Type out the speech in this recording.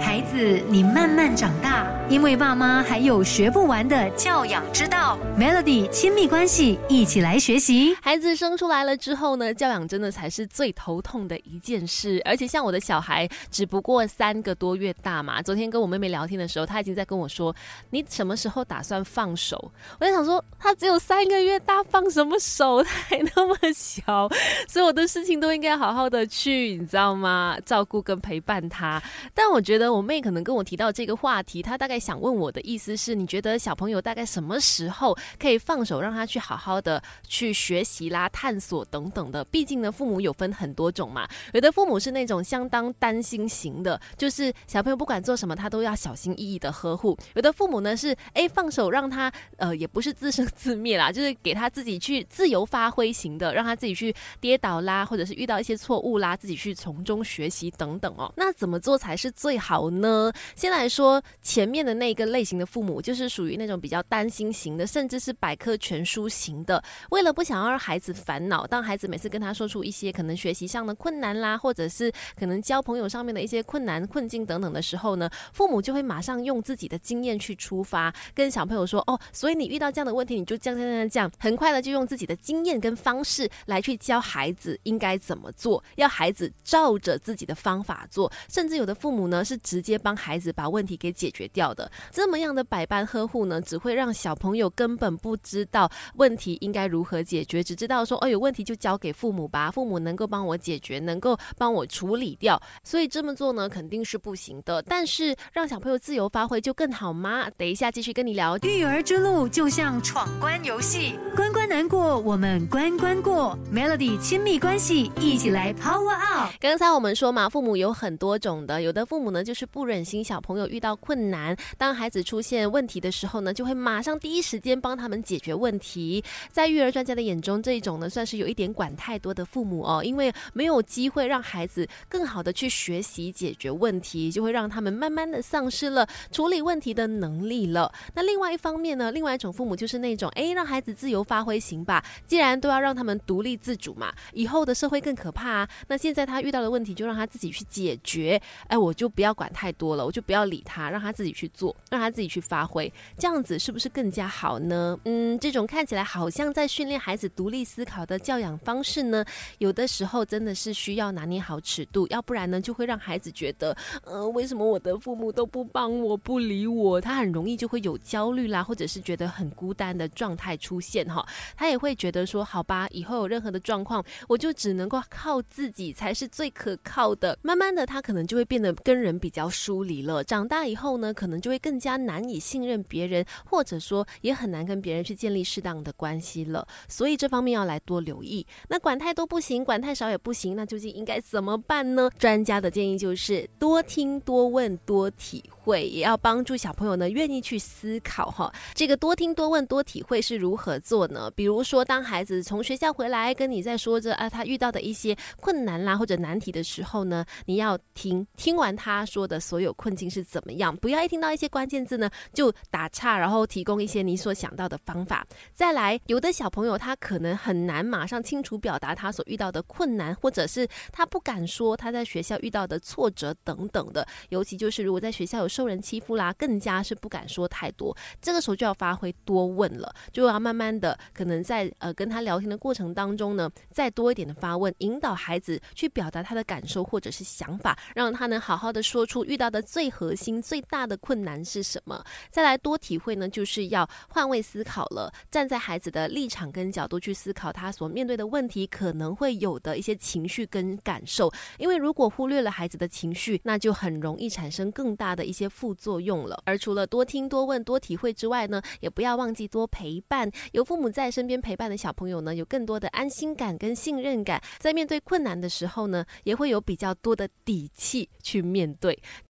孩子，你慢慢长大，因为爸妈还有学不完的教养之道。Melody 亲密关系，一起来学习。孩子生出来了之后呢，教养真的才是最头痛的一件事。而且像我的小孩，只不过三个多月大嘛。昨天跟我妹妹聊天的时候，她已经在跟我说：“你什么时候打算放手？”我在想说，他只有三个月大，放什么手？他还那么小，所有的事情都应该好好的去，你知道吗？照顾跟陪伴他。但我觉得。我妹可能跟我提到这个话题，她大概在想问我的意思是，你觉得小朋友大概什么时候可以放手，让他去好好的去学习啦、探索等等的？毕竟呢，父母有分很多种嘛。有的父母是那种相当担心型的，就是小朋友不管做什么，他都要小心翼翼的呵护；有的父母呢是哎放手让他呃也不是自生自灭啦，就是给他自己去自由发挥型的，让他自己去跌倒啦，或者是遇到一些错误啦，自己去从中学习等等哦。那怎么做才是最？好呢，先来说前面的那一个类型的父母，就是属于那种比较担心型的，甚至是百科全书型的。为了不想要让孩子烦恼，当孩子每次跟他说出一些可能学习上的困难啦，或者是可能交朋友上面的一些困难困境等等的时候呢，父母就会马上用自己的经验去出发，跟小朋友说：“哦，所以你遇到这样的问题，你就这样这样这样。”很快的就用自己的经验跟方式来去教孩子应该怎么做，要孩子照着自己的方法做。甚至有的父母呢是。直接帮孩子把问题给解决掉的，这么样的百般呵护呢，只会让小朋友根本不知道问题应该如何解决，只知道说，哦，有问题就交给父母吧，父母能够帮我解决，能够帮我处理掉。所以这么做呢，肯定是不行的。但是让小朋友自由发挥就更好吗？等一下继续跟你聊。育儿之路就像闯关游戏，关关难过，我们关关过。Melody 亲密关系，一起来 Power Up。刚才我们说嘛，父母有很多种的，有的父母呢就。是不忍心小朋友遇到困难，当孩子出现问题的时候呢，就会马上第一时间帮他们解决问题。在育儿专家的眼中，这一种呢算是有一点管太多的父母哦，因为没有机会让孩子更好的去学习解决问题，就会让他们慢慢的丧失了处理问题的能力了。那另外一方面呢，另外一种父母就是那种哎，让孩子自由发挥行吧，既然都要让他们独立自主嘛，以后的社会更可怕啊。那现在他遇到的问题就让他自己去解决，哎，我就不要。管太多了，我就不要理他，让他自己去做，让他自己去发挥，这样子是不是更加好呢？嗯，这种看起来好像在训练孩子独立思考的教养方式呢，有的时候真的是需要拿捏好尺度，要不然呢，就会让孩子觉得，呃，为什么我的父母都不帮我，不理我？他很容易就会有焦虑啦，或者是觉得很孤单的状态出现哈。他也会觉得说，好吧，以后有任何的状况，我就只能够靠自己才是最可靠的。慢慢的，他可能就会变得跟人比。较疏离了，长大以后呢，可能就会更加难以信任别人，或者说也很难跟别人去建立适当的关系了。所以这方面要来多留意。那管太多不行，管太少也不行，那究竟应该怎么办呢？专家的建议就是多听、多问、多体会，也要帮助小朋友呢愿意去思考哈。这个多听、多问、多体会是如何做呢？比如说，当孩子从学校回来跟你在说着啊他遇到的一些困难啦或者难题的时候呢，你要听听完他说。的所有困境是怎么样？不要一听到一些关键字呢就打岔，然后提供一些你所想到的方法。再来，有的小朋友他可能很难马上清楚表达他所遇到的困难，或者是他不敢说他在学校遇到的挫折等等的。尤其就是如果在学校有受人欺负啦，更加是不敢说太多。这个时候就要发挥多问了，就要慢慢的可能在呃跟他聊天的过程当中呢，再多一点的发问，引导孩子去表达他的感受或者是想法，让他能好好的说出。遇到的最核心、最大的困难是什么？再来多体会呢，就是要换位思考了，站在孩子的立场跟角度去思考他所面对的问题可能会有的一些情绪跟感受。因为如果忽略了孩子的情绪，那就很容易产生更大的一些副作用了。而除了多听、多问、多体会之外呢，也不要忘记多陪伴。有父母在身边陪伴的小朋友呢，有更多的安心感跟信任感，在面对困难的时候呢，也会有比较多的底气去面对。